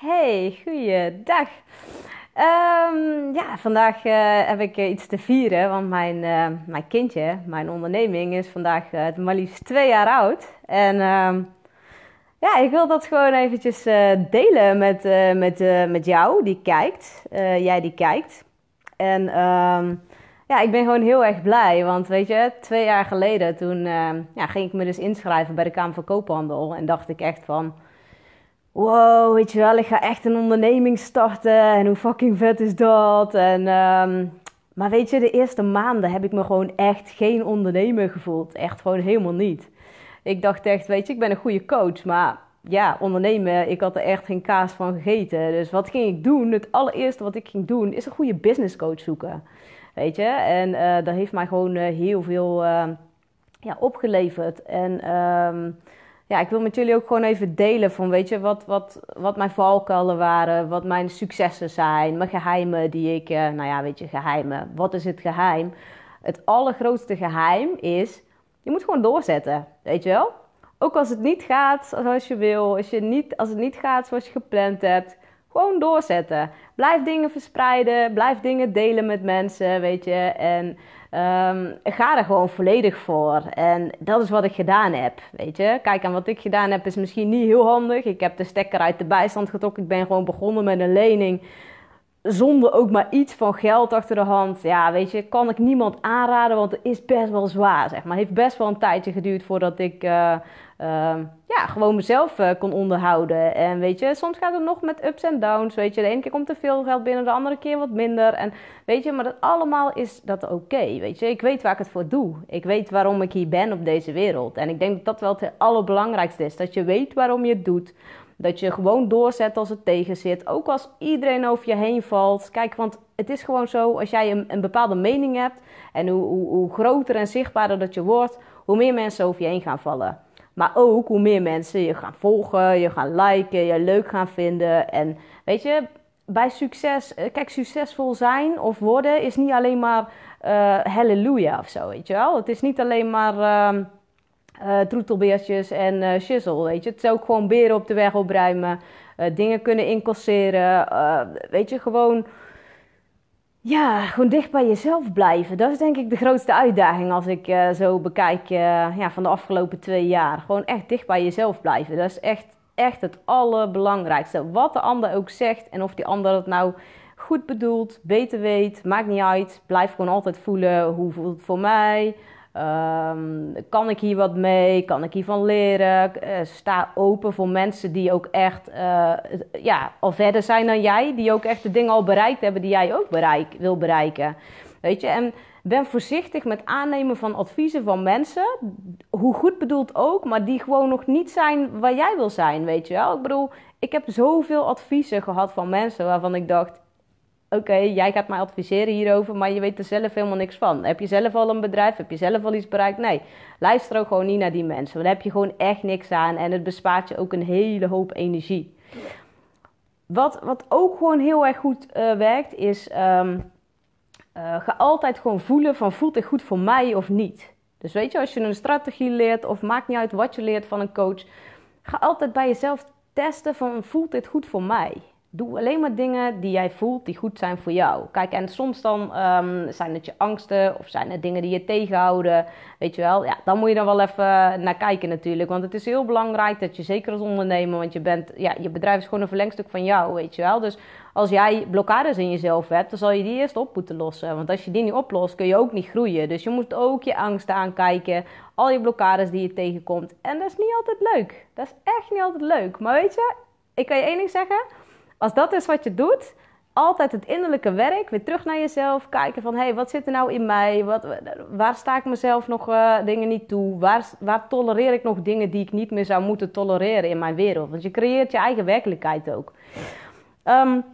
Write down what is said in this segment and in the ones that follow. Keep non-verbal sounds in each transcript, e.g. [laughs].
Hey, goeiedag. Um, ja, vandaag uh, heb ik uh, iets te vieren, want mijn, uh, mijn kindje, mijn onderneming, is vandaag maar liefst twee jaar oud. En um, ja, ik wil dat gewoon eventjes delen met, met, met jou die kijkt, jij die kijkt. En um, ja, ik ben gewoon heel erg blij, want weet je, twee jaar geleden toen ja, ging ik me dus inschrijven bij de Kamer van Koophandel en dacht ik echt van wow, weet je wel, ik ga echt een onderneming starten en hoe fucking vet is dat? En, um, maar weet je, de eerste maanden heb ik me gewoon echt geen ondernemer gevoeld. Echt gewoon helemaal niet. Ik dacht echt, weet je, ik ben een goede coach, maar ja, ondernemen, ik had er echt geen kaas van gegeten. Dus wat ging ik doen? Het allereerste wat ik ging doen is een goede business coach zoeken. Weet je, en uh, dat heeft mij gewoon uh, heel veel uh, ja, opgeleverd. En um, ja, ik wil met jullie ook gewoon even delen van, weet je, wat, wat, wat mijn valkuilen waren, wat mijn successen zijn, mijn geheimen die ik, eh, nou ja, weet je, geheimen. Wat is het geheim? Het allergrootste geheim is, je moet gewoon doorzetten, weet je wel? Ook als het niet gaat zoals je wil, als, je niet, als het niet gaat zoals je gepland hebt, gewoon doorzetten. Blijf dingen verspreiden, blijf dingen delen met mensen, weet je. En Um, ga er gewoon volledig voor. En dat is wat ik gedaan heb, weet je. Kijk, en wat ik gedaan heb is misschien niet heel handig. Ik heb de stekker uit de bijstand getrokken. Ik ben gewoon begonnen met een lening. Zonder ook maar iets van geld achter de hand. Ja, weet je, kan ik niemand aanraden, want het is best wel zwaar, zeg maar. Het heeft best wel een tijdje geduurd voordat ik... Uh, Ehm, ja, gewoon mezelf uh, kon onderhouden. En weet je, soms gaat het nog met ups en downs. Weet je, de ene keer komt er veel geld binnen, de andere keer wat minder. En weet je, maar dat allemaal is dat oké. weet je, ik weet waar ik het voor doe. Ik weet waarom ik hier ben op deze wereld. En ik denk dat dat wel het allerbelangrijkste is. Dat je weet waarom je het doet. Dat je gewoon doorzet als het tegen zit. Ook als iedereen over je heen valt. Kijk, want het is gewoon zo, als jij een, een bepaalde mening hebt. En hoe, hoe, hoe groter en zichtbaarder dat je wordt, hoe meer mensen over je heen gaan vallen. Maar ook hoe meer mensen je gaan volgen, je gaan liken, je leuk gaan vinden. En weet je, bij succes, eh, kijk, succesvol zijn of worden is niet alleen maar uh, halleluja of zo, weet je wel. Het is niet alleen maar uh, uh, troetelbeertjes en uh, shizzle, weet je. Het is ook gewoon beren op de weg opruimen, dingen kunnen incasseren, weet je, gewoon ja, gewoon dicht bij jezelf blijven. Dat is denk ik de grootste uitdaging als ik uh, zo bekijk uh, ja, van de afgelopen twee jaar. Gewoon echt dicht bij jezelf blijven. Dat is echt, echt het allerbelangrijkste. Wat de ander ook zegt en of die ander het nou goed bedoelt, beter weet, maakt niet uit. Blijf gewoon altijd voelen hoe voelt het voor mij. Um, kan ik hier wat mee? Kan ik hiervan leren? Uh, sta open voor mensen die ook echt uh, ja, al verder zijn dan jij. Die ook echt de dingen al bereikt hebben die jij ook bereik, wil bereiken. Weet je, en ben voorzichtig met aannemen van adviezen van mensen. Hoe goed bedoeld ook, maar die gewoon nog niet zijn waar jij wil zijn, weet je wel. Ik bedoel, ik heb zoveel adviezen gehad van mensen waarvan ik dacht oké, jij gaat mij adviseren hierover, maar je weet er zelf helemaal niks van. Heb je zelf al een bedrijf? Heb je zelf al iets bereikt? Nee, luister ook gewoon niet naar die mensen. Want dan heb je gewoon echt niks aan en het bespaart je ook een hele hoop energie. Wat, wat ook gewoon heel erg goed uh, werkt, is um, uh, ga altijd gewoon voelen van voelt dit goed voor mij of niet. Dus weet je, als je een strategie leert of maakt niet uit wat je leert van een coach, ga altijd bij jezelf testen van voelt dit goed voor mij. Doe alleen maar dingen die jij voelt die goed zijn voor jou. Kijk, en soms dan um, zijn het je angsten of zijn het dingen die je tegenhouden. Weet je wel, ja, dan moet je dan wel even naar kijken natuurlijk. Want het is heel belangrijk dat je zeker als ondernemer, want je, bent, ja, je bedrijf is gewoon een verlengstuk van jou, weet je wel. Dus als jij blokkades in jezelf hebt, dan zal je die eerst op moeten lossen. Want als je die niet oplost, kun je ook niet groeien. Dus je moet ook je angsten aankijken, al je blokkades die je tegenkomt. En dat is niet altijd leuk. Dat is echt niet altijd leuk. Maar weet je, ik kan je één ding zeggen als dat is wat je doet, altijd het innerlijke werk, weer terug naar jezelf, kijken van hé, hey, wat zit er nou in mij? Wat, waar sta ik mezelf nog uh, dingen niet toe? Waar, waar tolereer ik nog dingen die ik niet meer zou moeten tolereren in mijn wereld? Want je creëert je eigen werkelijkheid ook. Um,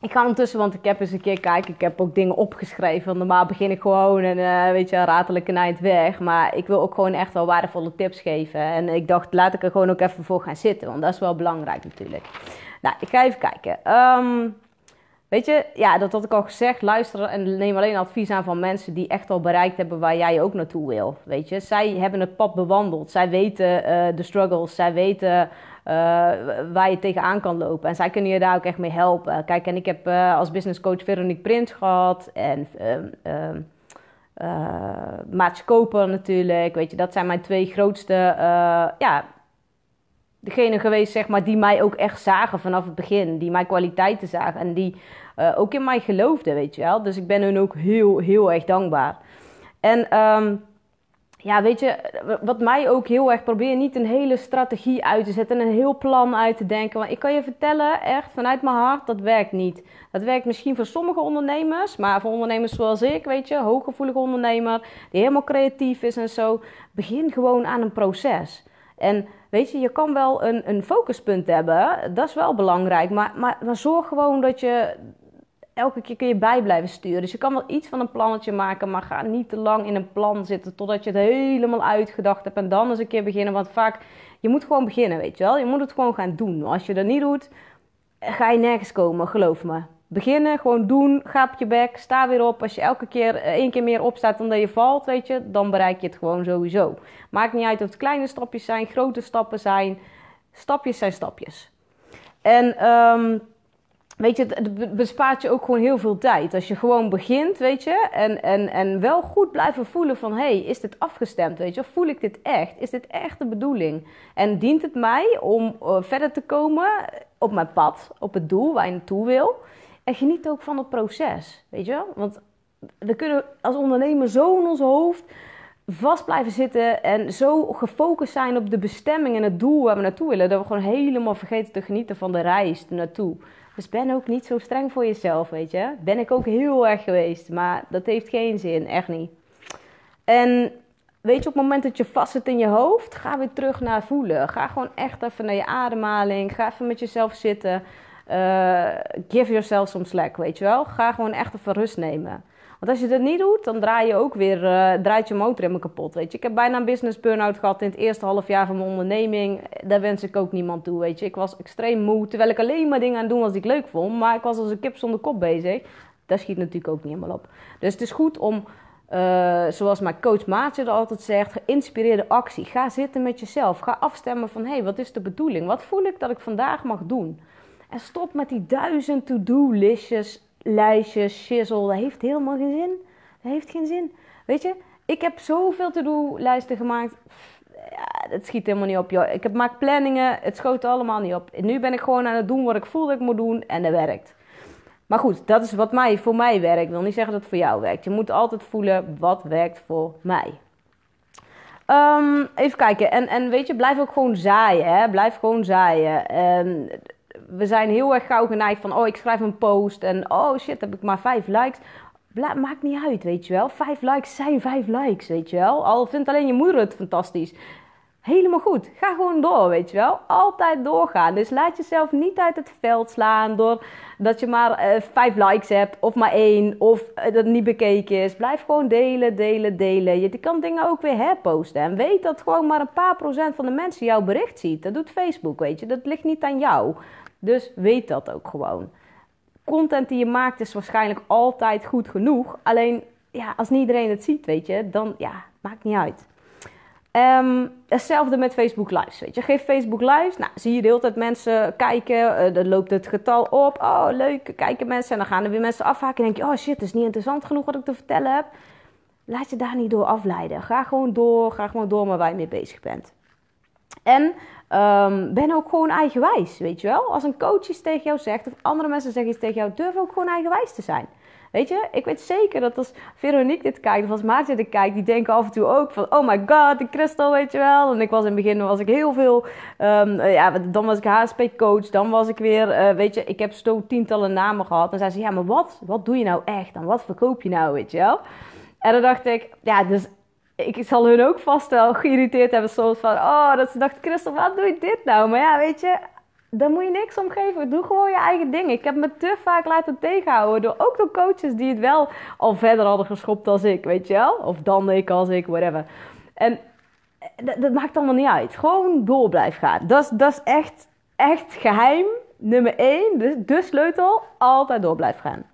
ik ga ondertussen, want ik heb eens een keer kijken. Ik heb ook dingen opgeschreven. Normaal begin ik gewoon en uh, weet je, ratelijk een weg. Maar ik wil ook gewoon echt wel waardevolle tips geven. En ik dacht, laat ik er gewoon ook even voor gaan zitten. Want dat is wel belangrijk natuurlijk. Nou, ik ga even kijken. Um, weet je, ja, dat had ik al gezegd. Luister en neem alleen advies aan van mensen die echt al bereikt hebben waar jij ook naartoe wil. Weet je, zij hebben het pad bewandeld. Zij weten uh, de struggles. Zij weten waar je tegenaan kan lopen. En zij kunnen je daar ook echt mee helpen. Kijk, en ik heb als business coach Veronique Prins gehad en uh, Maats Koper natuurlijk. Weet je, dat zijn mijn twee grootste, ja, degene geweest zeg maar, die mij ook echt zagen vanaf het begin. Die mijn kwaliteiten zagen en die uh, ook in mij geloofden, weet je wel. Dus ik ben hun ook heel, heel erg dankbaar. En um, ja, weet je, wat mij ook heel erg probeer niet een hele strategie uit te zetten en een heel plan uit te denken. Want ik kan je vertellen, echt vanuit mijn hart, dat werkt niet. Dat werkt misschien voor sommige ondernemers, maar voor ondernemers zoals ik, weet je, hooggevoelige ondernemer, die helemaal creatief is en zo, begin gewoon aan een proces. En weet je, je kan wel een, een focuspunt hebben, dat is wel belangrijk, maar, maar, maar zorg gewoon dat je, elke keer kun je bij blijven sturen. Dus je kan wel iets van een plannetje maken, maar ga niet te lang in een plan zitten totdat je het helemaal uitgedacht hebt en dan eens een keer beginnen. Want vaak, je moet gewoon beginnen, weet je wel. Je moet het gewoon gaan doen. Als je dat niet doet, ga je nergens komen, geloof me. Beginnen, gewoon doen, ga op je bek, sta weer op. Als je elke keer eh, één keer meer opstaat dan dat je valt, weet je, dan bereik je het gewoon sowieso. Maakt niet uit of het kleine stapjes zijn, grote stappen zijn. Stapjes zijn stapjes. En um, weet je, het bespaart je ook gewoon heel veel tijd. Als je gewoon begint, weet je, en, en, en wel goed blijven voelen van... hé, hey, is dit afgestemd, weet je? Voel ik dit echt? Is dit echt de bedoeling? En dient het mij om uh, verder te komen op mijn pad, op het doel waar je naartoe wil? En geniet ook van het proces, weet je? Want we kunnen als ondernemer zo in ons hoofd vast blijven zitten en zo gefocust zijn op de bestemming en het doel waar we naartoe willen, dat we gewoon helemaal vergeten te genieten van de reis naartoe. Dus ben ook niet zo streng voor jezelf, weet je. Ben ik ook heel erg geweest, maar dat heeft geen zin, echt niet. En weet je, op het moment dat je vast zit in je hoofd, ga weer terug naar voelen. Ga gewoon echt even naar je ademhaling. Ga even met jezelf zitten. Uh, give yourself some slack, weet je wel. Ga gewoon echt even rust nemen. Want als je dat niet doet, dan draai je ook weer, uh, draait je motor helemaal kapot, weet je. Ik heb bijna een business burn-out gehad in het eerste half jaar van mijn onderneming. Daar wens ik ook niemand toe, weet je. Ik was extreem moe, terwijl ik alleen maar dingen aan het doen was die ik leuk vond. Maar ik was als een kip zonder kop bezig. Dat schiet natuurlijk ook niet helemaal op. Dus het is goed om... Uh, zoals mijn coach Maatje er altijd zegt, geïnspireerde actie. Ga zitten met jezelf. Ga afstemmen van, hé, hey, wat is de bedoeling? Wat voel ik dat ik vandaag mag doen? En stop met die duizend to-do-listjes lijstjes, shizzle. Dat heeft helemaal geen zin. Dat heeft geen zin. Weet je, ik heb zoveel to-do-lijsten gemaakt. Ja, het schiet helemaal niet op, joh. Ik heb maak planningen, het schoot allemaal niet op. Nu ben ik gewoon aan het doen wat ik voel dat ik moet doen en dat werkt. Maar goed, dat is wat mij, voor mij werkt. Ik wil niet zeggen dat het voor jou werkt. Je moet altijd voelen wat werkt voor mij. Um, even kijken. En, en weet je, blijf ook gewoon zaaien. Hè? Blijf gewoon zaaien. En we zijn heel erg gauw geneigd van, oh, ik schrijf een post en oh shit, heb ik maar vijf likes. Maakt niet uit, weet je wel. Vijf likes zijn vijf likes, weet je wel. Al vindt alleen je moeder het fantastisch. Helemaal goed. Ga gewoon door, weet je wel. Altijd doorgaan. Dus laat jezelf niet uit het veld slaan door dat je maar uh, vijf likes hebt of maar één of uh, dat het niet bekeken is. Blijf gewoon delen, delen, delen. Je kan dingen ook weer herposten. En weet dat gewoon maar een paar procent van de mensen jouw bericht ziet. Dat doet Facebook, weet je. Dat ligt niet aan jou. Dus weet dat ook gewoon. Content die je maakt is waarschijnlijk altijd goed genoeg. Alleen, ja, als niet iedereen het ziet, weet je, dan ja, maakt niet uit. Um, hetzelfde met Facebook Lives. Weet je, geef Facebook Lives. Nou, zie je de hele tijd mensen kijken. Uh, dan loopt het getal op. Oh, leuk. Kijken mensen. En dan gaan er weer mensen afhaken. En denk je, oh shit, het is niet interessant genoeg wat ik te vertellen heb. Laat je daar niet door afleiden. Ga gewoon door. Ga gewoon door waar je mee bezig bent. En um, ben ook gewoon eigenwijs, weet je wel. Als een coach iets tegen jou zegt, of andere mensen zeggen iets tegen jou, durf ook gewoon eigenwijs te zijn. Weet je, ik weet zeker dat als Veronique dit kijkt, of als Maartje dit kijkt, die denken af en toe ook van, oh my god, die Crystal, weet je wel. En ik was in het begin, was ik heel veel, um, ja, dan was ik HSP-coach, dan was ik weer, uh, weet je, ik heb zo tientallen namen gehad. En zei ze, ja, maar wat, wat doe je nou echt? En wat verkoop je nou, weet je wel? En dan dacht ik, ja, dus ik zal hun ook vast wel geïrriteerd hebben. Soms van, oh, dat ze dachten, Christel, wat doe je dit nou? Maar ja, weet je, daar moet je niks om geven. Doe gewoon je eigen ding. Ik heb me te vaak laten tegenhouden. Door, ook door coaches die het wel al verder hadden geschopt als ik, weet je wel? Of dan ik als ik, whatever. En dat, dat maakt allemaal niet uit. Gewoon door blijven gaan. Dat is, dat is echt, echt geheim. Nummer één, de, de sleutel, altijd door blijven gaan.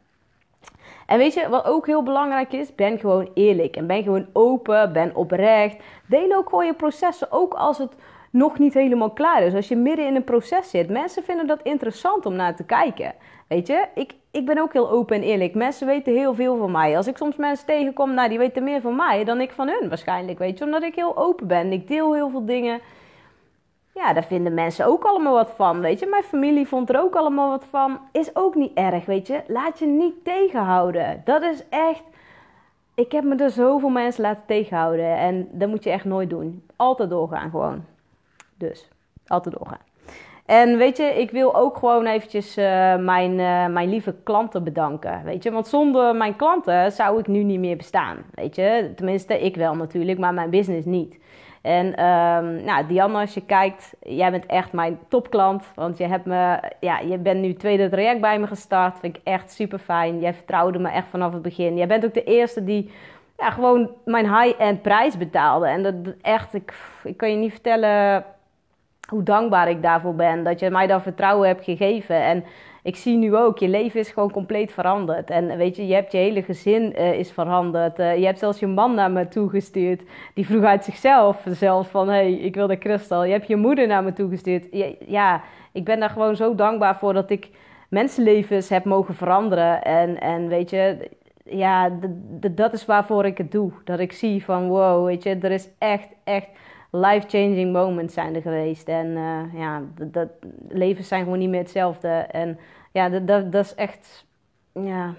En weet je, wat ook heel belangrijk is, ben gewoon eerlijk en ben gewoon open, ben oprecht. Deel ook gewoon je processen, ook als het nog niet helemaal klaar is. Als je midden in een proces zit. Mensen vinden dat interessant om naar te kijken. Weet je, ik, ik ben ook heel open en eerlijk. Mensen weten heel veel van mij. Als ik soms mensen tegenkom, nou, die weten meer van mij dan ik van hun waarschijnlijk. Weet je, omdat ik heel open ben. Ik deel heel veel dingen. Ja, daar vinden mensen ook allemaal wat van. Weet je, mijn familie vond er ook allemaal wat van. Is ook niet erg, weet je. Laat je niet tegenhouden. Dat is echt. Ik heb me er zoveel mensen laten tegenhouden. En dat moet je echt nooit doen. Altijd doorgaan, gewoon. Dus, altijd doorgaan. En weet je, ik wil ook gewoon eventjes uh, mijn, uh, mijn lieve klanten bedanken. Weet je, want zonder mijn klanten zou ik nu niet meer bestaan. Weet je, tenminste, ik wel natuurlijk, maar mijn business niet. En um, nou, Diana, als je kijkt, jij bent echt mijn topklant. Want je, hebt me, ja, je bent nu tweede traject bij me gestart. Vind ik echt super fijn. Jij vertrouwde me echt vanaf het begin. Jij bent ook de eerste die ja, gewoon mijn high-end prijs betaalde. En dat echt, ik, ik kan je niet vertellen hoe dankbaar ik daarvoor ben. Dat je mij dat vertrouwen hebt gegeven. En ik zie nu ook, je leven is gewoon compleet veranderd. En weet je, je hebt je hele gezin uh, is veranderd. Uh, je hebt zelfs je man naar me toegestuurd. Die vroeg uit zichzelf zelf van, hey, ik wil de kristal. Je hebt je moeder naar me toegestuurd. Ja, ik ben daar gewoon zo dankbaar voor dat ik mensenlevens heb mogen veranderen. En, en weet je, ja, dat is waarvoor ik het doe. Dat ik zie van, wow, weet je, er is echt, echt life-changing moments zijn er geweest. En uh, ja, dat, levens zijn gewoon niet meer hetzelfde. En ja, dat, dat, is echt, ja...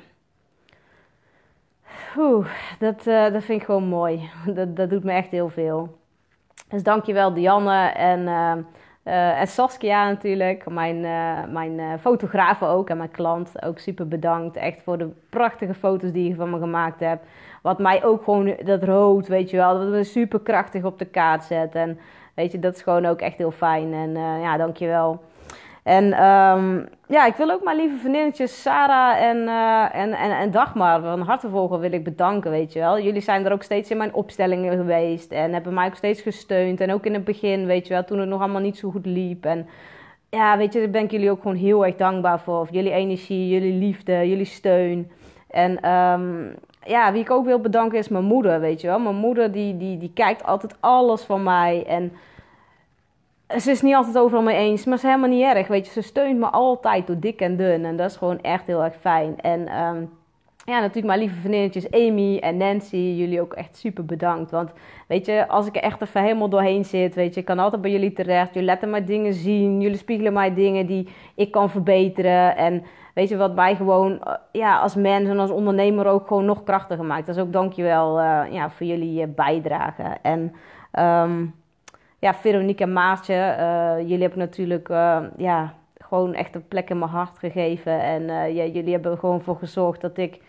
Oeh, dat, uh, dat vind ik gewoon mooi. [laughs] Dat, dat doet me echt heel veel. Dus dankjewel Dianne en, uh, en Saskia natuurlijk. Mijn, mijn fotografen ook en mijn klant. Ook super bedankt. Echt voor de prachtige foto's die je van me gemaakt hebt. Wat mij ook gewoon, dat rood, weet je wel, dat we super krachtig op de kaart zetten. En weet je, dat is gewoon ook echt heel fijn. En uh, ja, dankjewel. En um, ja, ik wil ook mijn lieve vriendinnetjes Sarah en, uh, en, en, en Dagmar van Hartenvolger wil ik bedanken, weet je wel. Jullie zijn er ook steeds in mijn opstellingen geweest en hebben mij ook steeds gesteund. En ook in het begin, weet je wel, toen het nog allemaal niet zo goed liep. En ja, weet je, daar ben ik jullie ook gewoon heel erg dankbaar voor. voor jullie energie, jullie liefde, jullie steun. En um, ja, wie ik ook wil bedanken is mijn moeder, weet je wel. Mijn moeder die, die, die kijkt altijd alles van mij. En ze is niet altijd overal mee eens, maar ze is helemaal niet erg, weet je. Ze steunt me altijd door dik en dun. En dat is gewoon echt heel erg fijn. En um, ja, natuurlijk mijn lieve vriendinnetjes Amy en Nancy. Jullie ook echt super bedankt. Want weet je, als ik er echt even helemaal doorheen zit, weet je, ik kan altijd bij jullie terecht. Jullie laten mij dingen zien. Jullie spiegelen mij dingen die ik kan verbeteren. En weet je, wat mij gewoon eh, ja, als mens en als ondernemer ook gewoon nog krachtiger maakt. Dus ook dankjewel uh, ja, voor jullie uh, bijdrage. En um, ja, Veronique en Maartje, jullie hebben natuurlijk ja, gewoon echt een plek in mijn hart gegeven. En ja, jullie hebben er gewoon voor gezorgd dat ik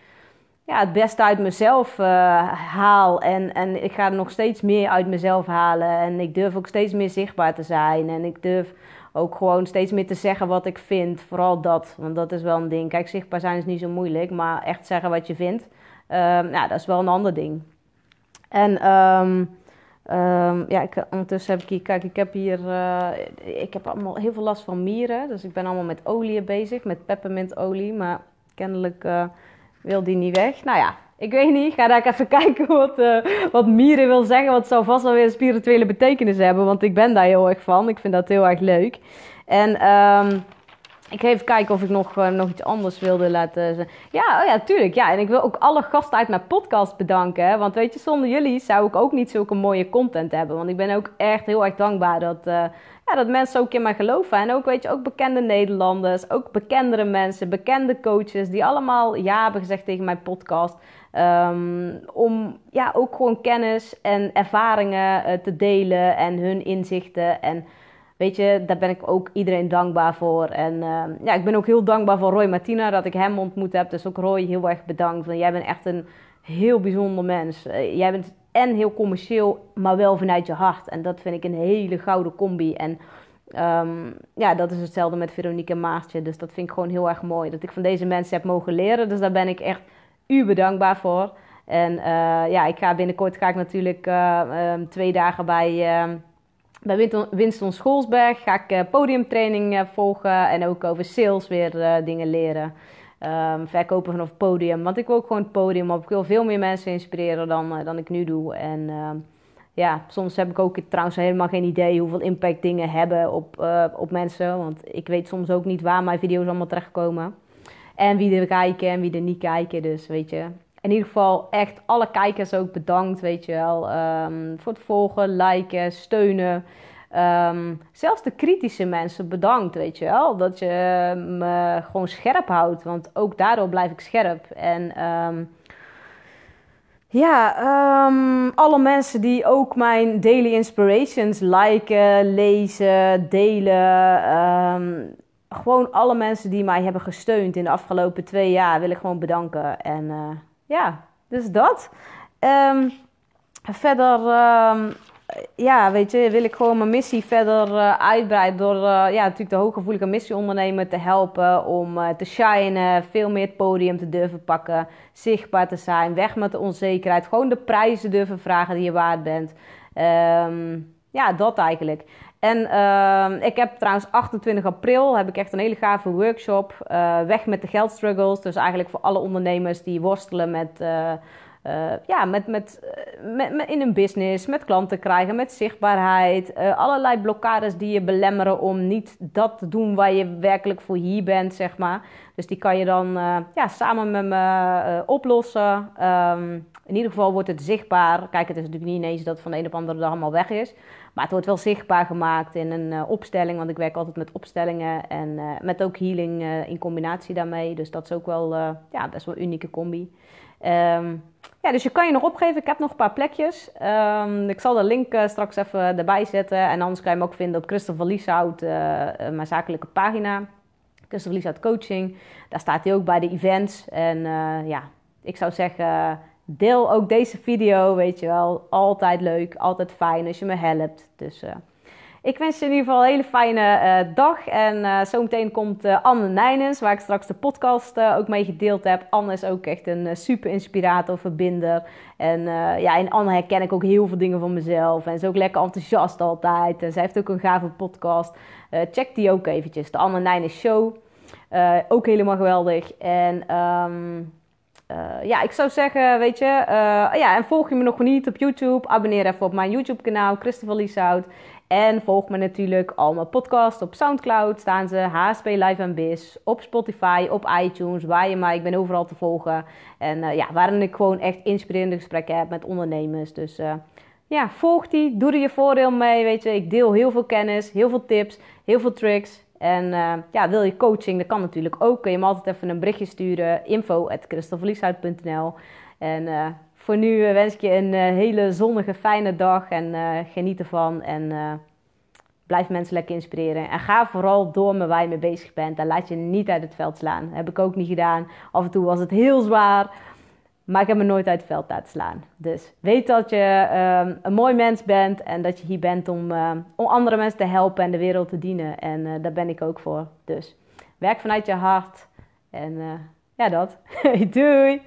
ja, het beste uit mezelf haal. En, en ik ga er nog steeds meer uit mezelf halen. En ik durf ook steeds meer zichtbaar te zijn. En ik durf ook gewoon steeds meer te zeggen wat ik vind. Vooral dat, want dat is wel een ding. Kijk, zichtbaar zijn is niet zo moeilijk, maar echt zeggen wat je vindt, um, nou, dat is wel een ander ding. En um, um, ja, ik, ondertussen heb ik hier, kijk, ik heb hier, uh, ik heb allemaal heel veel last van mieren. Dus ik ben allemaal met olie bezig, met peppermintolie. Maar kennelijk uh, wil die niet weg. Nou ja, ik weet niet, ga daar even [laughs] kijken wat, uh, wat Mieren wil zeggen. Wat zou vast wel weer een spirituele betekenis hebben. Want ik ben daar heel erg van. Ik vind dat heel erg leuk. En um, ik ga even kijken of ik nog, uh, nog iets anders wilde laten zien. Ja, oh ja, tuurlijk. Ja, en ik wil ook alle gasten uit mijn podcast bedanken. Hè? Want weet je, zonder jullie zou ik ook niet zulke mooie content hebben. Want ik ben ook echt heel erg dankbaar dat... Uh, ja, dat mensen ook in mij geloven. En ook, weet je, ook bekende Nederlanders, ook bekendere mensen, bekende coaches, die allemaal ja hebben gezegd tegen mijn podcast. Um, om ja, ook gewoon kennis en ervaringen uh, te delen en hun inzichten. En weet je, daar ben ik ook iedereen dankbaar voor. En uh, ja, ik ben ook heel dankbaar voor Roy Martina dat ik hem ontmoet heb. Dus ook Roy, heel erg bedankt. Want jij bent echt een heel bijzonder mens. Uh, jij bent en heel commercieel, maar wel vanuit je hart. En dat vind ik een hele gouden combi. En um, ja, dat is hetzelfde met Veronique en Maartje. Dus dat vind ik gewoon heel erg mooi. Dat ik van deze mensen heb mogen leren. Dus daar ben ik echt u bedankbaar voor. En uh, ja, ik ga binnenkort ga ik natuurlijk uh, um, twee dagen bij, uh, bij Winston, Schoolsberg. Ga ik podiumtraining volgen en ook over sales weer dingen leren. Um, verkopen vanaf het podium. Want ik wil ook gewoon het podium op. Ik wil veel meer mensen inspireren dan, dan ik nu doe. En ja, soms heb ik ook trouwens helemaal geen idee hoeveel impact dingen hebben op, op mensen. Want ik weet soms ook niet waar mijn video's allemaal terechtkomen. En wie er kijken en wie er niet kijken. Dus weet je, in ieder geval echt alle kijkers ook bedankt, weet je wel. Um, voor het volgen, liken, steunen. Um, zelfs de kritische mensen bedankt, weet je wel. Dat je me gewoon scherp houdt. Want ook daardoor blijf ik scherp. En um, ja, alle mensen die ook mijn daily inspirations liken, lezen, delen. Gewoon alle mensen die mij hebben gesteund in de afgelopen twee jaar wil ik gewoon bedanken. En uh, ja, dus dat. Um, verder ja, weet je, wil ik gewoon mijn missie verder uh, uitbreiden door uh, ja, natuurlijk de hooggevoelige missieondernemer te helpen om te shinen, veel meer het podium te durven pakken, zichtbaar te zijn, weg met de onzekerheid, gewoon de prijzen durven vragen die je waard bent. Um, ja, dat eigenlijk. En uh, ik heb trouwens 28 april heb ik echt een hele gave workshop. Uh, weg met de geldstruggles. Dus eigenlijk voor alle ondernemers die worstelen met uh, ja, met, met, met, met, in een business, met klanten krijgen, met zichtbaarheid. Allerlei blokkades die je belemmeren om niet dat te doen waar je werkelijk voor hier bent, zeg maar. Dus die kan je dan ja, samen met me oplossen. Um, in ieder geval wordt het zichtbaar. Kijk, het is natuurlijk niet ineens dat van de een op de andere dag allemaal weg is. Maar het wordt wel zichtbaar gemaakt in een opstelling. Want ik werk altijd met opstellingen en met ook healing in combinatie daarmee. Dus dat is ook wel ja, best wel een unieke combi. Um, ja, dus je kan je nog opgeven. Ik heb nog een paar plekjes. Um, ik zal de link straks even erbij zetten. En anders kan je hem ook vinden op Christopher Lieshout, uh, mijn zakelijke pagina. Christopher Lieshout Coaching. Daar staat hij ook bij de events. En ja, ik zou zeggen, deel ook deze video, weet je wel. Altijd leuk, altijd fijn als je me helpt. Dus ik wens je in ieder geval een hele fijne uh, dag. En uh, zometeen komt Anne Nijnens, waar ik straks de podcast ook mee gedeeld heb. Anne is ook echt een super inspirator, verbinder. En ja, in Anne herken ik ook heel veel dingen van mezelf. En ze is ook lekker enthousiast altijd. En zij heeft ook een gave podcast. check die ook eventjes. De Anne Nijnens Show. ook helemaal geweldig. En... Um, uh, ja, ik zou zeggen, weet je, uh, ja, en volg je me nog niet op YouTube, abonneer even op mijn YouTube kanaal, Christopher Lieshout. En volg me natuurlijk al mijn podcast op Soundcloud. Staan ze HSP Live en Biz. Op Spotify, op iTunes, waar je mij. Ik ben overal te volgen. En uh, ja, waarin ik gewoon echt inspirerende gesprekken heb met ondernemers. Dus ja, volg die. Doe er je voordeel mee. Weet je, ik deel heel veel kennis, heel veel tips, heel veel tricks. En uh, ja, wil je coaching, dat kan natuurlijk ook. Kun je me altijd even een berichtje sturen. Info En voor nu wens ik je een hele zonnige, fijne dag. En geniet ervan. En Blijf mensen lekker inspireren. En ga vooral door met waar je mee bezig bent. En laat je niet uit het veld slaan. Heb ik ook niet gedaan. Af en toe was het heel zwaar. Maar ik heb me nooit uit het veld laten slaan. Dus weet dat je um, een mooi mens bent. En dat je hier bent om, uh, om andere mensen te helpen en de wereld te dienen. En uh, daar ben ik ook voor. Dus werk vanuit je hart. En uh, ja, dat. [laughs] Doei!